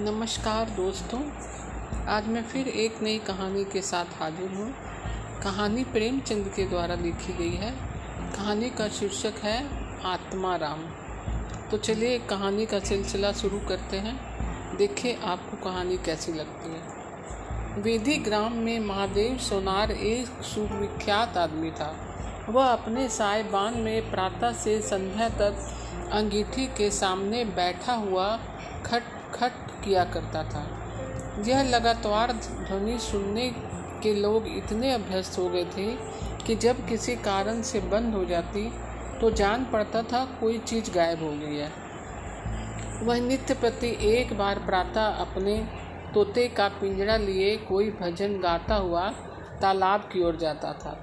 नमस्कार दोस्तों। आज मैं फिर एक नई कहानी के साथ हाजिर हूँ। कहानी प्रेमचंद के द्वारा लिखी गई है। कहानी का शीर्षक है, आत्मा राम। तो चलिए कहानी का सिलसिला शुरू करते हैं। देखिए आपको कहानी कैसी लगती है। वेदी ग्राम में महादेव सोनार एक सुविख्यात आदमी था। वह अपने सायबान में प्रातः से संध्या तक अंगीठी के सामने बैठा हुआ खट किया करता था। यह लगातार ध्वनि सुनने के लोग इतने अभ्यस्त हो गए थे कि जब किसी कारण से बंद हो जाती तो जान पड़ता था कोई चीज़ गायब हो गई है। वह नित्य प्रति एक बार प्रातः अपने तोते का पिंजरा लिए कोई भजन गाता हुआ तालाब की ओर जाता था।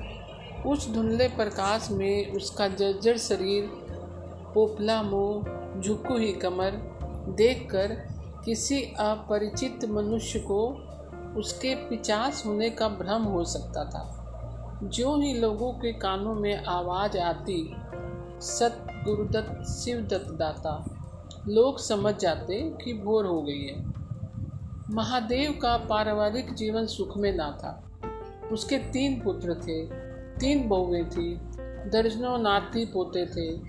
उस धुंधले प्रकाश में उसका जर्जर शरीर, पोपला मुँह, झुकू ही कमर देखकर किसी अपरिचित मनुष्य को उसके पिचास होने का भ्रम हो सकता था। जो ही लोगों के कानों में आवाज़ आती सत गुरुदत्त शिवदत्त दाता लोग समझ जाते कि भोर हो गई है। महादेव का पारिवारिक जीवन सुख में ना था। उसके तीन पुत्र थे, तीन बहुएँ थी, दर्जनों नाती पोते थे,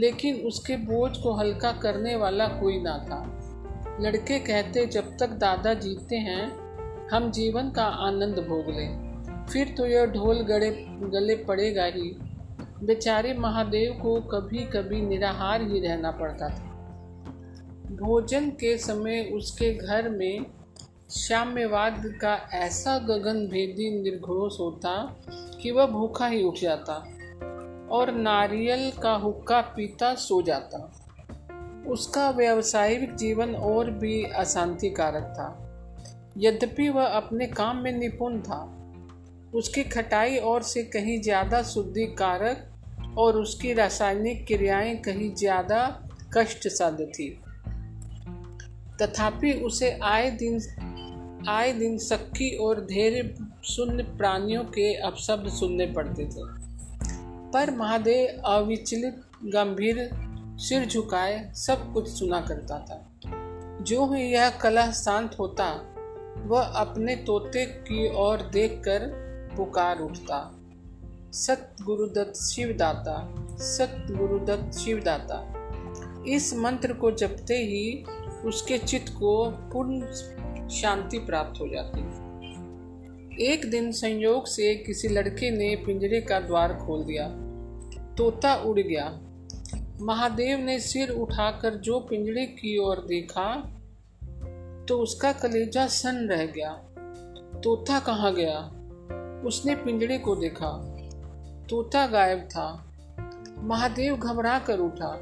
लेकिन उसके बोझ को हल्का करने वाला कोई ना था। लड़के कहते, जब तक दादा जीते हैं, हम जीवन का आनंद भोग लें। फिर तो यह ढोल गड़े, गले पड़ेगा ही। बेचारे महादेव को कभी कभी निराहार ही रहना पड़ता था। भोजन के समय उसके घर में शाम्यवाद का ऐसा गगन भेदी निर्घोष होता कि वह भूखा ही उठ जाता और नारियल का हुक्का पीता सो जाता। उसका व्यावसायिक जीवन और भी अशांतिकारक था। यद्यपि वह अपने काम में निपुण था, उसकी खटाई और से कहीं ज़्यादा शुद्धिकारक और उसकी रासायनिक क्रियाएँ कहीं ज़्यादा कष्ट साध्य थी। तथापि उसे आए दिन आए दिन सख्ती और धैर्य शून्य प्राणियों के अपशब्द सुनने पड़ते थे। पर महादेव अविचलित, गंभीर सिर झुकाए सब कुछ सुना करता था। जो ही यह कला शांत होता, वह अपने तोते की ओर देखकर पुकार उठता। सत गुरुदत्त शिवदाता सत गुरुदत्त शिवदाता। इस मंत्र को जपते ही उसके चित्त को पूर्ण शांति प्राप्त हो जाती। एक दिन संयोग से किसी लड़के ने पिंजरे का द्वार खोल दिया। तोता उड़ गया। महादेव ने सिर उठाकर जो पिंजड़े की ओर देखा तो उसका कलेजा सन रह गया। तोता कहाँ गया? उसने पिंजड़े को देखा। तोता गायब था। महादेव घबरा कर उठा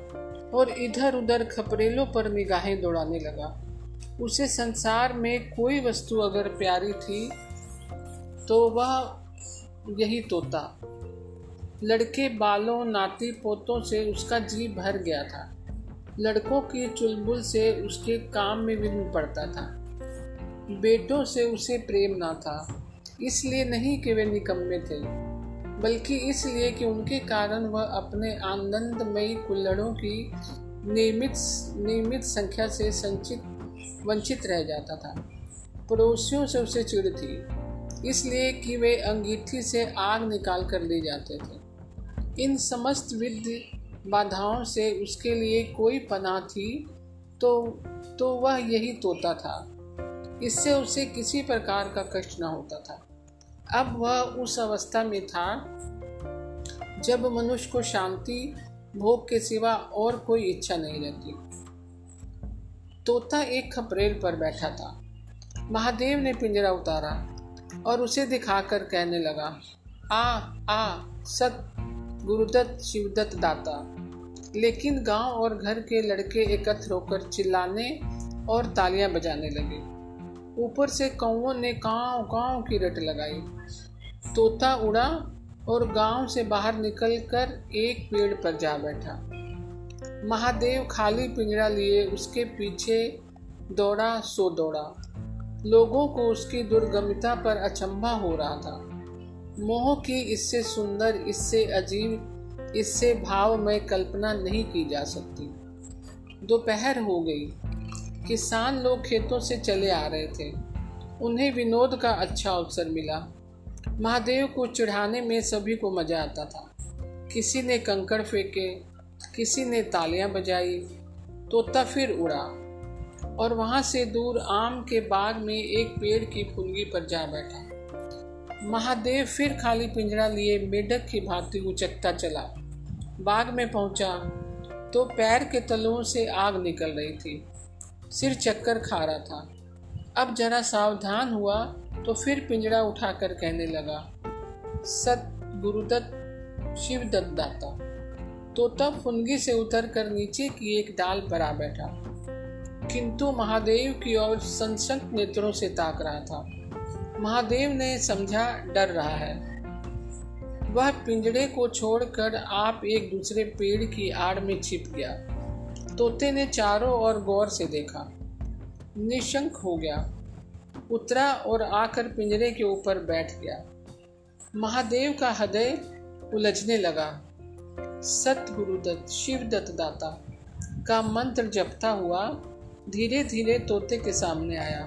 और इधर उधर खपरेलों पर निगाहें दौड़ाने लगा। उसे संसार में कोई वस्तु अगर प्यारी थी तो वह यही तोता। लड़के बालों, नाती पोतों से उसका जी भर गया था। लड़कों की चुलबुल से उसके काम में विघ्न पड़ता था। बेटों से उसे प्रेम ना था, इसलिए नहीं कि वे निकम्मे थे, बल्कि इसलिए कि उनके कारण वह अपने आनंदमयी कुल्लड़ों की नियमित नियमित संख्या से संचित, वंचित रह जाता था। पड़ोसियों से उसे चिड़ थी, इसलिए कि वे अंगीठी से आग निकाल कर ले जाते थे। इन समस्त विधि बाधाओं से उसके लिए कोई पना थी तो तो वह यही तोता था। इससे उसे किसी प्रकार का कष्ट न होता था। अब वह उस अवस्था में था, जब मनुष्य को शांति, भोग के सिवा और कोई इच्छा नहीं रहती। तोता एक खपरेल पर बैठा था। महादेव ने पिंजरा उतारा और उसे दिखाकर कहने लगा, आ आ, सत गुरुदत्त शिवदत्त दाता लेकिन गाँव और घर के लड़के एकत्र होकर चिल्लाने और तालियाँ बजाने लगे। ऊपर से कौओं ने गाँव गाँव की रट लगाई। तोता उड़ा और गाँव से बाहर निकलकर एक पेड़ पर जा बैठा। महादेव खाली पिंजरा लिए उसके पीछे दौड़ा, सो दौड़ा। लोगों को उसकी दुर्गमिता पर अचंभा हो रहा था। मोह की इससे सुंदर, इससे अजीब, इससे भाव में कल्पना नहीं की जा सकती। दोपहर हो गई, किसान लोग खेतों से चले आ रहे थे। उन्हें विनोद का अच्छा अवसर मिला। महादेव को चढ़ाने में सभी को मज़ा आता था। किसी ने कंकड़ फेंके, किसी ने तालियाँ बजाई, तोता फिर उड़ा। और वहाँ से दूर आम के बाग में एक पेड़ की फुनगी पर जा बैठा। महादेव फिर खाली पिंजरा लिए मेढक की भांति उचकता चला। बाग में पहुँचा तो पैर के तलों से आग निकल रही थी। सिर चक्कर खा रहा था। अब जरा सावधान हुआ तो फिर पिंजरा उठाकर कहने लगा सत गुरुदत्त शिवदत्त दाता तोता फुनगी से उतर कर नीचे की एक डाल पर आ बैठा। किंतु महादेव की ओर संसक्त नेत्रों से ताक रहा था। महादेव ने समझा, डर रहा है। वह पिंजड़े को छोड़कर आप एक दूसरे पेड़ की आड़ में छिप गया। तोते ने चारों ओर गौर से देखा। निशंक हो गया। उतरा और आकर पिंजरे के ऊपर बैठ गया। महादेव का हृदय उलझने लगा। सत गुरुदत्त शिवदत्त दाता का मंत्र जपता हुआ धीरे धीरे तोते के सामने आया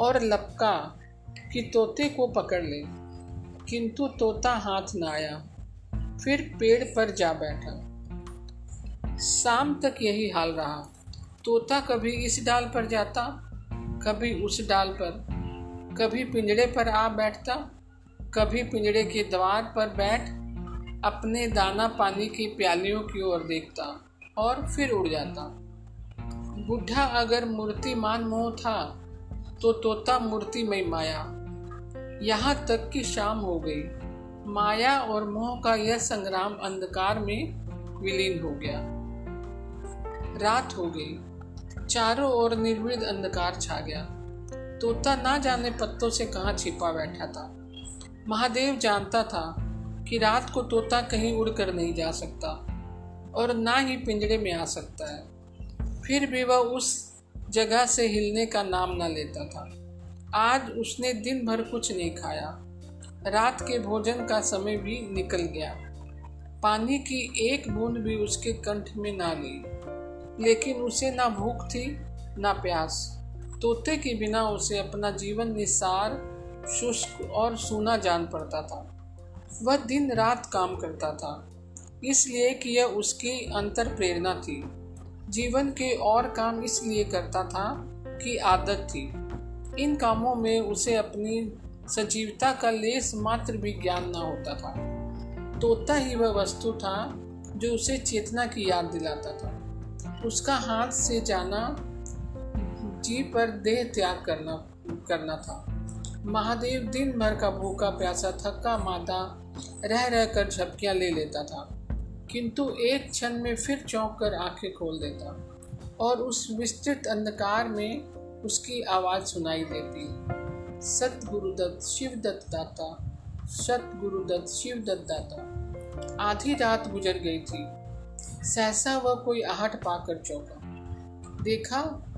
और लपका कि तोते को पकड़ ले। किंतु तोता हाथ न आया। फिर पेड़ पर जा बैठा। शाम तक यही हाल रहा। तोता कभी इस डाल पर जाता, कभी उस डाल पर। कभी पिंजड़े पर आ बैठता, कभी पिंजड़े के द्वार पर बैठ, अपने दाना पानी की प्यालियों की ओर देखता और फिर उड़ जाता। बुढ़ा अगर मूर्तिमान मोह था तो तोता मूर्तिमय माया। यहाँ तक कि शाम हो गई। माया और मोह का यह संग्राम अंधकार में विलीन हो गया। रात हो गई। चारों ओर निर्विध अंधकार छा गया। तोता ना जाने पत्तों से कहा छिपा बैठा था। महादेव जानता था कि रात को तोता कहीं उड़कर नहीं जा सकता और ना ही पिंजरे में आ सकता है। फिर भी वह उस जगह से हिलने का नाम ना लेता था। आज उसने दिन भर कुछ नहीं खाया। रात के भोजन का समय भी निकल गया। पानी की एक बूंद भी उसके कंठ में ना ली। लेकिन उसे ना भूख थी, ना प्यास। तोते के बिना उसे अपना जीवन निसार, शुष्क और सूना जान पड़ता था। वह दिन रात काम करता था, इसलिए कि यह उसकी अंतर प्रेरणा थी। जीवन के और काम इसलिए करता था कि आदत थी। इन कामों में उसे अपनी सजीवता का लेस मात्र भी ज्ञान न होता था। तोता ही वह वस्तु था जो उसे चेतना की याद दिलाता था। उसका हाथ से जाना, जी पर देह त्याग करना करना था। महादेव दिन भर का भूखा प्यासा, थका मादा, रह रह कर झपकियाँ ले लेता था। किंतु एक क्षण में फिर चौंक कर आँखें खोल देता और उस विस्तृत अंधकार में उसकी आवाज़ सुनाई देती। सत गुरुदत्त शिवदत्त दाता सत गुरुदत्त शिवदत्त दाता। आधी रात गुजर गई थी। सहसा वह कोई आहट पाकर चौंका। देखा,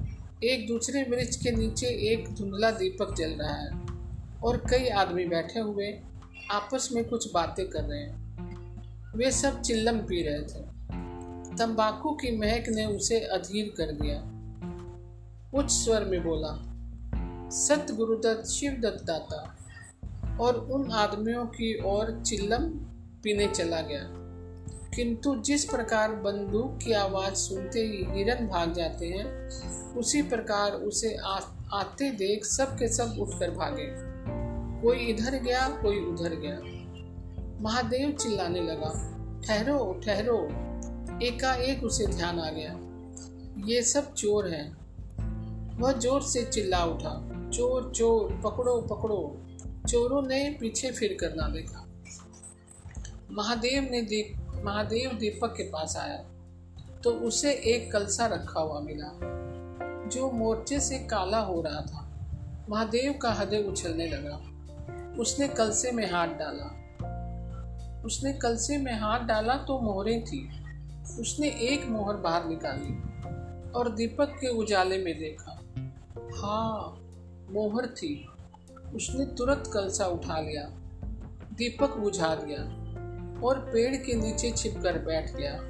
एक दूसरे वृक्ष के नीचे एक धुंधला दीपक जल रहा है और कई आदमी बैठे हुए आपस में कुछ बातें कर रहे हैं। वे सब चिल्लम पी रहे थे। तंबाकू की महक ने उसे अधीर कर दिया। उच्च स्वर में बोला सत गुरुदत्त शिवदत्त दाता। और उन आदमियों की ओर चिल्लम पीने चला गया। किंतु जिस प्रकार बंदूक की आवाज़ सुनते ही हिरन भाग जाते हैं उसी प्रकार उसे आ, आते देख सब के सब उठकर भागे। कोई इधर गया कोई उधर गया। महादेव चिल्लाने लगा ठहरो ठहरो। एकाएक उसे ध्यान आ गया। ये सब चोर हैं। वह ज़ोर से चिल्ला उठा। चोर चोर, पकड़ो पकड़ो। चोरों ने पीछे फिर कर ना देखा। महादेव ने देख, महादेव दीपक के पास आया। तो उसे एक कलसा रखा हुआ मिला, जो मोर्चे से काला हो रहा था। महादेव का हृदय उछलने लगा। उसने कलसे में हाथ डाला। उसने कलसे में हाथ डाला तो मोहरें थी। उसने एक मोहर बाहर निकाली और दीपक के उजाले में देखा। हाँ मोहर थी। उसने तुरंत कलसा उठा लिया, दीपक बुझा दिया और पेड़ के नीचे छिपकर बैठ गया।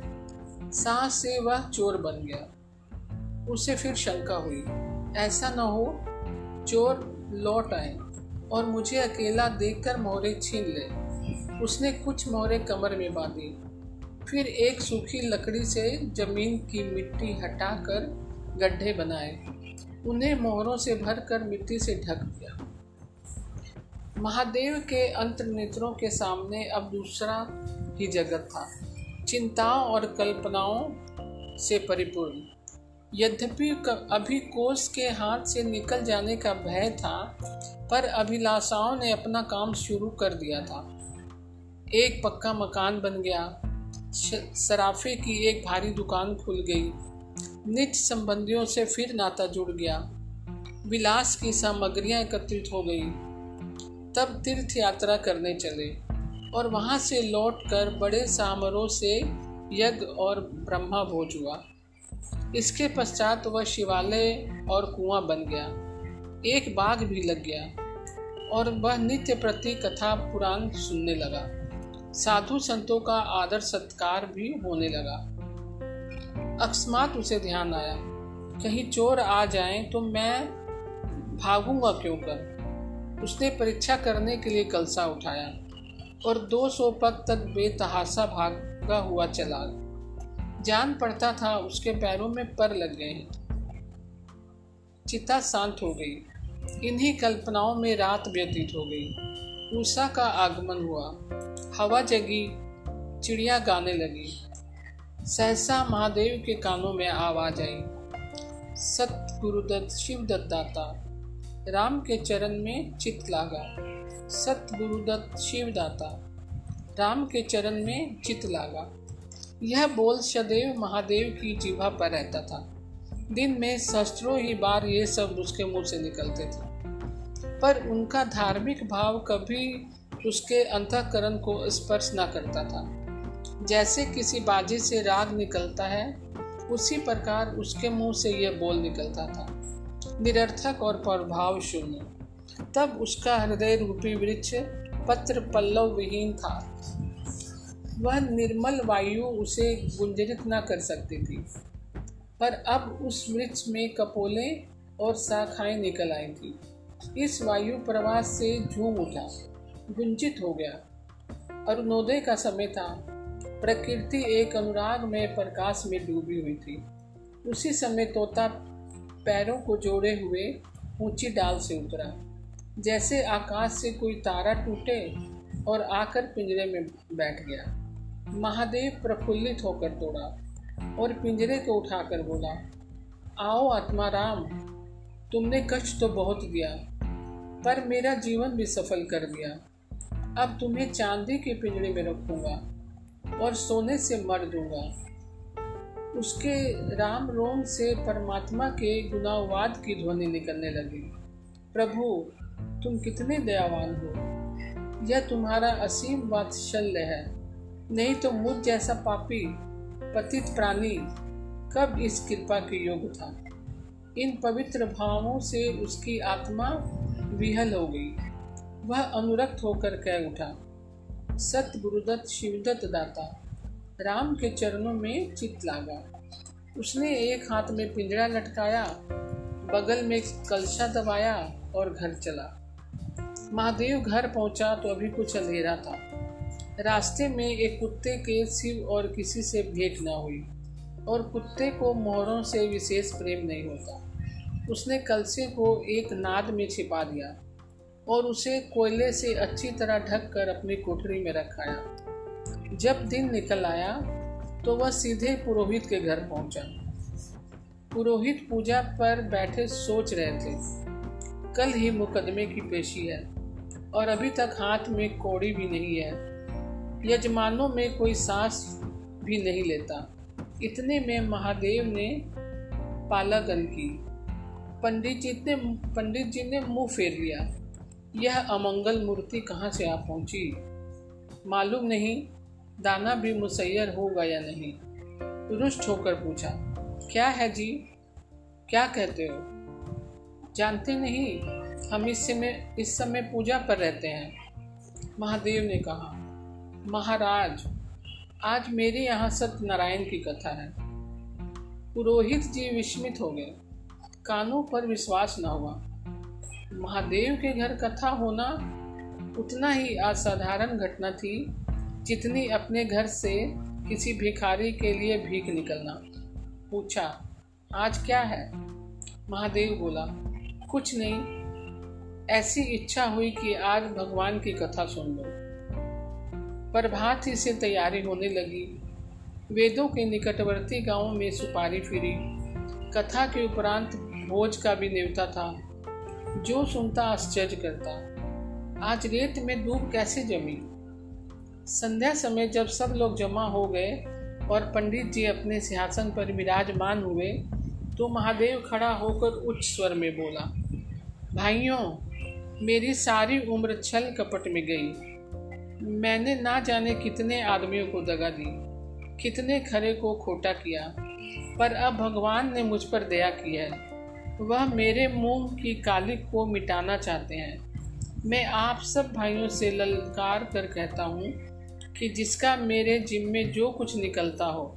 सांस से वह चोर बन गया। उसे फिर शंका हुई, ऐसा न हो, चोर लौट आए और मुझे अकेला देखकर मोहरे छीन ले। उसने कुछ मोहरे कमर में बांधी। फिर एक सूखी लकड़ी से ज़मीन की मिट्टी हटाकर गड्ढे बनाए। उन्हें मोहरों से भरकर मिट्टी से ढक दिया। महादेव के अंत नेत्रों के सामने अब दूसरा ही जगत था। चिंताओं और कल्पनाओं से परिपूर्ण। यद्यपि अभी कोष के हाथ से निकल जाने का भय था, पर अभिलाषाओं ने अपना काम शुरू कर दिया था। एक पक्का मकान बन गया। सराफे की एक भारी दुकान खुल गई। निज संबंधियों से फिर नाता जुड़ गया। विलास की सामग्रियाँ एकत्रित हो गई। तब तीर्थ यात्रा करने चले और वहाँ से लौटकर बड़े सामरों से यज्ञ और ब्रह्मा भोज हुआ। इसके पश्चात वह शिवालय और कुआँ बन गया। एक बाग भी लग गया और वह नित्य प्रति कथा पुराण सुनने लगा। साधु संतों का आदर सत्कार भी होने लगा। अकस्मात उसे ध्यान आया। कहीं चोर आ जाए तो मैं भागूँगा क्यों कर? उसने परीक्षा करने के लिए कलसा उठाया और 200 पग तक बेतहासा भागा हुआ चला। जान पड़ता था उसके पैरों में पर लग गए चिता शांत हो गई। इन्हीं कल्पनाओं में रात व्यतीत हो गई। उषा का आगमन हुआ। हवा जगी, चिड़िया गाने लगी। सहसा महादेव के कानों में आवाज़ आई। सत गुरुदत्त शिव दाता राम के चरण में चित लागा। सत गुरुदत्त शिव दाता, राम के चरण में चित लागा। यह बोल सदैव महादेव की जीभा पर रहता था। दिन में सहस्त्रों ही बार ये सब उसके मुँह से निकलते थे। पर उनका धार्मिक भाव कभी उसके अंतकरण को स्पर्श न करता था। जैसे किसी बाजी से राग निकलता है, उसी प्रकार उसके मुँह से यह बोल निकलता था। निरर्थक और प्रभाव शून्य। तब उसका हृदय रूपी वृक्ष पत्र पल्लव विहीन था। वह निर्मल वायु उसे गुंजरित न कर सकती थी। पर अब उस वृक्ष में कपोले और शाखाएँ निकल आई थी। इस वायु प्रवास से झूम उठा, गुंजित हो गया। अरुणोदय का समय था। प्रकृति एक अनुराग में प्रकाश में डूबी हुई थी। उसी समय तोता पैरों को जोड़े हुए ऊँची डाल से उतरा। जैसे आकाश से कोई तारा टूटे और आकर पिंजरे में बैठ गया। महादेव प्रफुल्लित होकर तोड़ा और पिंजरे को उठाकर बोला, आओ आत्मा राम, तुमने कष्ट तो बहुत दिया, पर मेरा जीवन भी सफल कर दिया। अब तुम्हें चांदी के पिंजरे में रखूँगा। और सोने से मर दूँगा। उसके राम रोम से परमात्मा के गुनावाद की ध्वनि निकलने लगी। प्रभु, तुम कितने दयावान हो। यह तुम्हारा असीम वात्सल्य है। नहीं तो मुझ जैसा पापी, पतित प्राणी कब इस कृपा के योग था? इन पवित्र भावों से उसकी आत्मा विहल हो गई। वह अनुरक्त होकर कह उठा सत गुरुदत्त शिवदत्त दाता। राम के चरणों में चित लागा। उसने एक हाथ में पिंजरा लटकाया, बगल में कलशा दबाया और घर चला। महादेव घर पहुँचा तो अभी कुछ अंधेरा था। रास्ते में एक कुत्ते के शिव और किसी से भेंट न हुई और कुत्ते को मोहरों से विशेष प्रेम नहीं होता। उसने कलसे को एक नाद में छिपा दिया। और उसे कोयले से अच्छी तरह ढक कर अपनी कोठरी में रखाया। जब दिन निकल आया तो वह सीधे पुरोहित के घर पहुँचा। पुरोहित पूजा पर बैठे सोच रहे थे, कल ही मुकदमे की पेशी है, और अभी तक हाथ में कोड़ी भी नहीं है। यजमानों में कोई सांस भी नहीं लेता। इतने में महादेव ने पालागन की। पंडित जी ने पंडित जी ने मुँह फेर लिया। यह अमंगल मूर्ति कहाँ से आ पहुँची? मालूम नहीं, दाना भी मुसैर होगा या नहीं। रुष्ट होकर पूछा, क्या है जी? क्या कहते हो? जानते नहीं, हम इस समय इस समय पूजा पर रहते हैं, महादेव ने कहा। महाराज, आज मेरे यहाँ सत्यनारायण की कथा है। पुरोहित जी विस्मित हो गए। कानों पर विश्वास न हुआ। महादेव के घर कथा होना उतना ही असाधारण घटना थी, जितनी अपने घर से किसी भिखारी के लिए भीख निकलना। पूछा, आज क्या है? महादेव बोला, कुछ नहीं, ऐसी इच्छा हुई कि आज भगवान की कथा सुन लो। प्रभात ही से तैयारी होने लगी। वेदों के निकटवर्ती गाँवों में सुपारी फिरी। कथा के उपरांत भोज का भी नेवता था। जो सुनता आश्चर्य करता। आज रेत में धूप कैसे जमी? संध्या समय जब सब लोग जमा हो गए और पंडित जी अपने सिंहासन पर विराजमान हुए तो महादेव खड़ा होकर उच्च स्वर में बोला, भाइयों, मेरी सारी उम्र छल कपट में गई। मैंने ना जाने कितने आदमियों को दगा दी, कितने खरे को खोटा किया, पर अब भगवान ने मुझ पर दया की है। वह मेरे मुँह की कालिक को मिटाना चाहते हैं। मैं आप सब भाइयों से ललकार कर कहता हूँ कि जिसका मेरे जिम्मे जो कुछ निकलता हो,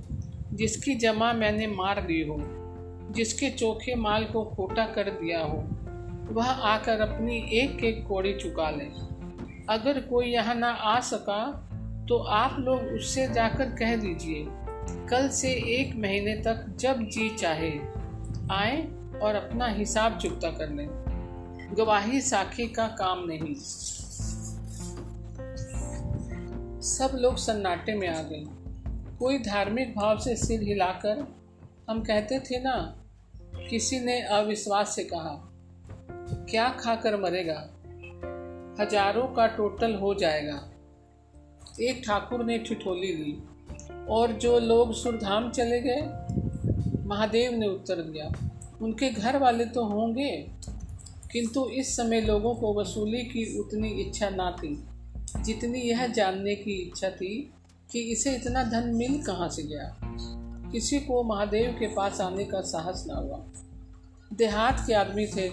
जिसकी जमा मैंने मार दी हो, जिसके चोखे माल को खोटा कर दिया हो, वह आकर अपनी एक एक कोड़ी चुका ले। अगर कोई यहाँ ना आ सका तो आप लोग उससे जाकर कह दीजिए, कल से एक महीने तक जब जी चाहे, आए और अपना हिसाब चुकता कर लें। गवाही साखी का काम नहीं। सब लोग सन्नाटे में आ गए। कोई धार्मिक भाव से सिर हिलाकर, हम कहते थे ना, किसी ने अविश्वास से कहा, क्या खाकर मरेगा? हज़ारों का टोटल हो जाएगा। एक ठाकुर ने ठिठोली ली और जो लोग सुरधाम चले गए, महादेव ने उत्तर दिया उनके घर वाले तो होंगे, किंतु इस समय लोगों को वसूली की उतनी इच्छा ना थी। जितनी यह जानने की इच्छा थी कि इसे इतना धन मिल कहाँ से गया। किसी को महादेव के पास आने का साहस ना हुआ। देहात के आदमी थे।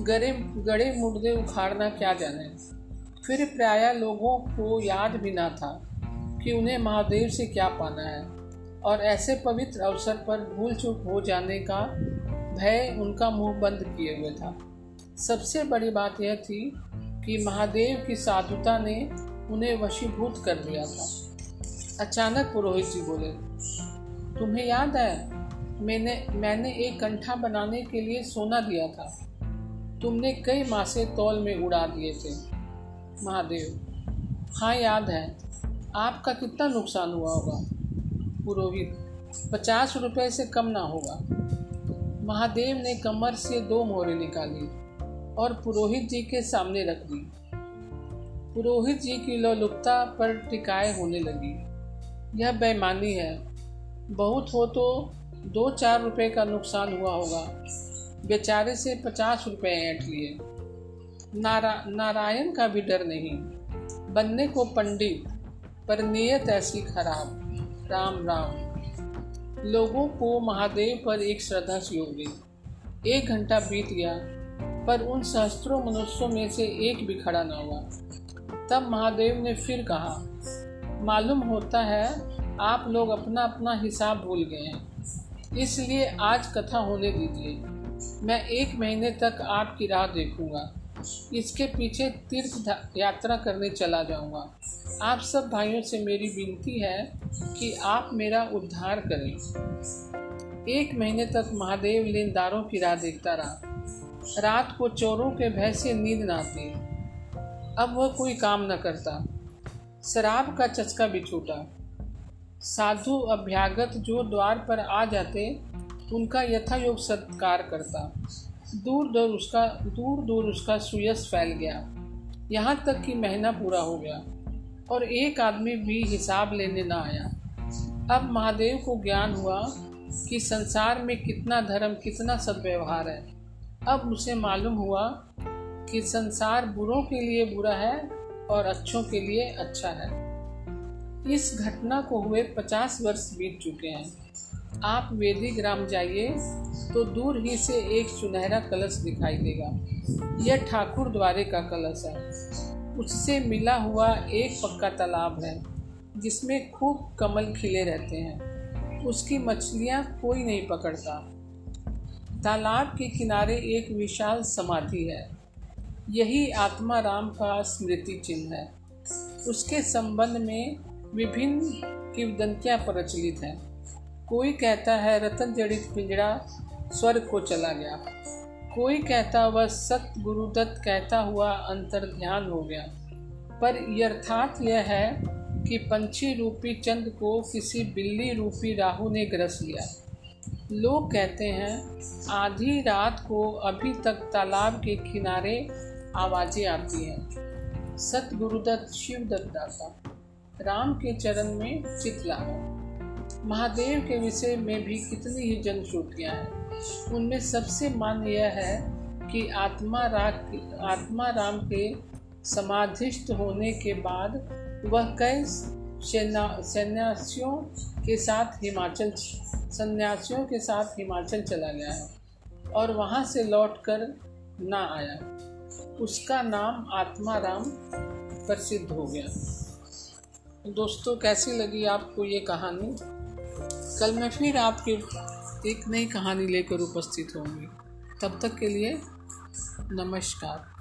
गरे, गड़े मुर्दे उखाड़ना क्या जाने। फिर प्राय लोगों को याद भी ना था कि उन्हें महादेव से क्या पाना है। और ऐसे पवित्र अवसर पर भूल चूक हो जाने का भय उनका मुँह बंद किए हुए था। सबसे बड़ी बात यह थी कि महादेव की साधुता ने उन्हें वशीभूत कर दिया था। अचानक पुरोहित जी बोले, तुम्हें याद है, मैंने मैंने एक कंठा बनाने के लिए सोना दिया था। तुमने कई मासे तौल में उड़ा दिए थे। महादेव हाँ याद है, आपका कितना नुकसान हुआ होगा। पुरोहित, पचास रुपये से कम ना होगा। महादेव ने कमर से दो मोहरें निकाली और पुरोहित जी के सामने रख दी। पुरोहित जी की लोलुपता पर टिकाए होने लगी। यह बेईमानी है। बहुत हो तो दो चार रुपए का नुकसान हुआ होगा। बेचारे से पचास रुपए ऐंठ लिए। नारा, नारायण का भी डर नहीं। बनने को पंडित, पर नीयत ऐसी खराब। राम राम। लोगों को महादेव पर एक श्रद्धा सी हो गई। एक घंटा बीत गया, पर उन सहस्त्रों मनुष्यों में से एक भी खड़ा न हुआ। तब महादेव ने फिर कहा, मालूम होता है, आप लोग अपना अपना हिसाब भूल गए हैं। इसलिए आज कथा होने दीजिए। मैं एक महीने तक आपकी राह देखूँगा। इसके पीछे तीर्थ यात्रा करने चला जाऊँगा। आप सब भाइयों से मेरी विनती है कि आप मेरा उद्धार करें। एक महीने तक महादेव लेनदारों की राह देखता रहा। रात को चोरों के भय से नींद न आती। अब वह कोई काम न करता। शराब का चस्का भी छूटा। साधु अभ्यागत जो द्वार पर आ जाते, उनका यथायोग सत्कार करता। दूर दूर उसका, दूर दूर उसका सुयस फैल गया। यहाँ तक कि महीना पूरा हो गया और एक आदमी भी हिसाब लेने ना आया। अब महादेव को ज्ञान हुआ कि संसार में कितना धर्म, कितना सदव्यवहार है। अब उसे मालूम हुआ कि संसार बुरों के लिए बुरा है और अच्छों के लिए अच्छा है। इस घटना को हुए पचास वर्ष बीत चुके हैं। आप वेदी ग्राम जाइए तो दूर ही से एक सुनहरा कलश दिखाई देगा। यह ठाकुर द्वारे का कलश है। उससे मिला हुआ एक पक्का तालाब है, जिसमें खूब कमल खिले रहते हैं। उसकी मछलियाँ कोई नहीं पकड़ता। तालाब के किनारे एक विशाल समाधि है। यही आत्मा राम का स्मृति चिन्ह है। उसके संबंध में विभिन्न किवदंतियाँ प्रचलित हैं। कोई कहता है रतन जड़ित पिंजड़ा स्वर्ग को चला गया। कोई कहता वह सत गुरुदत्त कहता हुआ अंतर ध्यान हो गया। पर यथार्थ यह है कि पंछी रूपी चंद को किसी बिल्ली रूपी राहु ने ग्रस लिया। लोग कहते हैं, आधी रात को अभी तक तालाब के किनारे आवाज़ें आती हैं। सत गुरुदत्त शिव दत्ता राम के चरण में चितला है महादेव के विषय में भी कितनी ही जन श्रुतियाँ हैं। उनमें सबसे मान यह है कि आत्मा राग आत्मा राम के समाधिष्ट होने के बाद वह कई सन्यासियों के साथ हिमाचल सन्यासियों के साथ हिमाचल चला गया है और वहाँ से लौटकर ना आया। उसका नाम आत्मा राम प्रसिद्ध हो गया। दोस्तों, कैसी लगी आपको ये कहानी? कल मैं फिर आपके एक नई कहानी लेकर उपस्थित होंगी। तब तक के लिए नमस्कार।